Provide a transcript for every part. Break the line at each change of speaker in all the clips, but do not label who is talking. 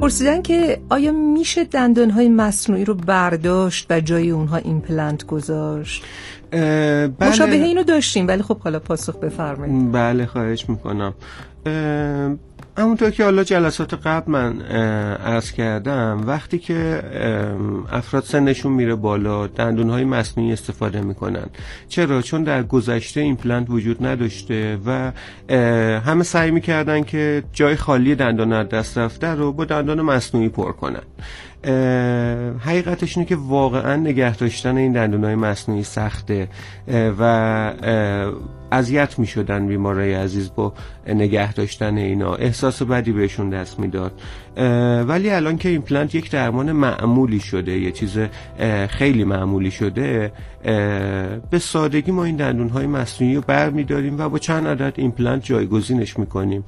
پرسیدن که آیا میشه دندان های مصنوعی رو برداشت و جای اونها ایمپلنت گذاشت؟ بله. مشابه اینو داشتیم ولی خب حالا پاسخ بفرمایید.
بله خواهش می‌کنم. همونطور که حالا جلسات قبل من عرض کردم وقتی که افراد سنشون میره بالا دندون های مصنوعی استفاده می‌کنن چرا؟ چون در گذشته ایمپلنت وجود نداشته و همه سعی می‌کردن که جای خالی دندان دست رفته رو با دندان مصنوعی پر کنن حقیقتش اینه که واقعا نگه داشتن این دندون های مصنوعی سخته. و اذیت می شدن بیمارای عزیز با نگه داشتن اینا. احساس بدی بهشون دست می‌داد. ولی الان که ایمپلنت یک درمان معمولی شده یه چیز خیلی معمولی شده به سادگی ما این دندون های مصنوعی رو بر می‌داریم و با چند عدد ایمپلنت جایگزینش می‌کنیم.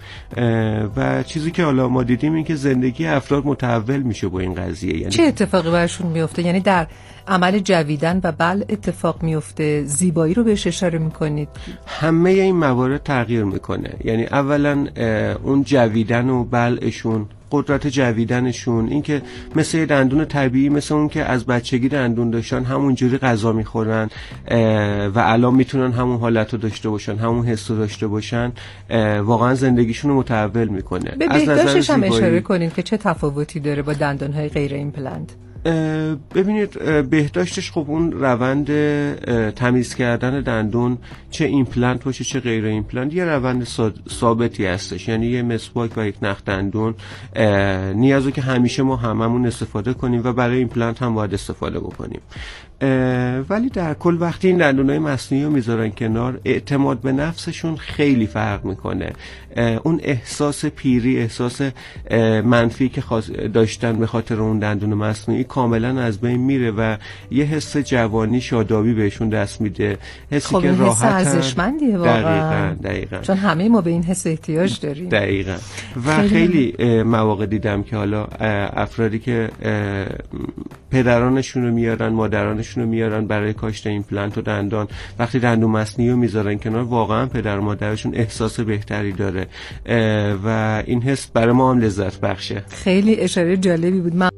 و چیزی که حالا ما دیدیم این که زندگی افراد متحول میشه با این قضیه.
یعنی چه اتفاقی براشون میفته؟ یعنی در عمل جویدن و بلع اتفاق میفته زیبایی رو بهش اشاره می‌کنید؟
همه این موارد تغییر می‌کنه. یعنی اولا اون جویدن و بلعشون قدرت جویدنشون اینکه مثل یه دندون طبیعی مثل اون که از بچگی دندون داشتن همونجوری غذا می‌خورن و الان می‌تونن همون حالت رو داشته باشن همون حس رو داشته باشن واقعا زندگیشون رو متحول می‌کنه.
به بهداشتش هم اشاره کنیم که چه تفاوتی داره با دندان های غیر ایمپلنت.
ببینید بهداشتش خب اون روند تمیز کردن دندون چه ایمپلنت باشه چه غیر ایمپلنت یه روند ثابتی هستش. یعنی یه مسواک و یک نخ دندون نیازه که همیشه ما هممون استفاده کنیم و برای ایمپلنت هم باید استفاده بکنیم. ولی در کل وقتی این های مصنوعی رو می‌ذارن کنار اعتماد به نفسشون خیلی فرق می‌کنه. اون احساس پیری احساس منفی که داشتن به خاطر اون دندون مصنوعی کاملا از بین میره و یه حس جوانی شادابی بهشون دست میده. حسی
خب
که
راحت ارزشمندیه
واقعا. دقیقا
چون همه ما به این حس احتیاج داریم.
دقیقا و خیلی, خیلی مواقع دیدم که حالا افرادی که پدرانشون رو میارن مادرانشون رو میارن برای کاشت ایمپلنت و دندان. وقتی دندون مصنوعی رو می‌ذارن کنار واقعا پدر و مادرشون احساس بهتری داره. و این حس برای ما هم لذت بخشه.
خیلی اشاره جالبی بود. من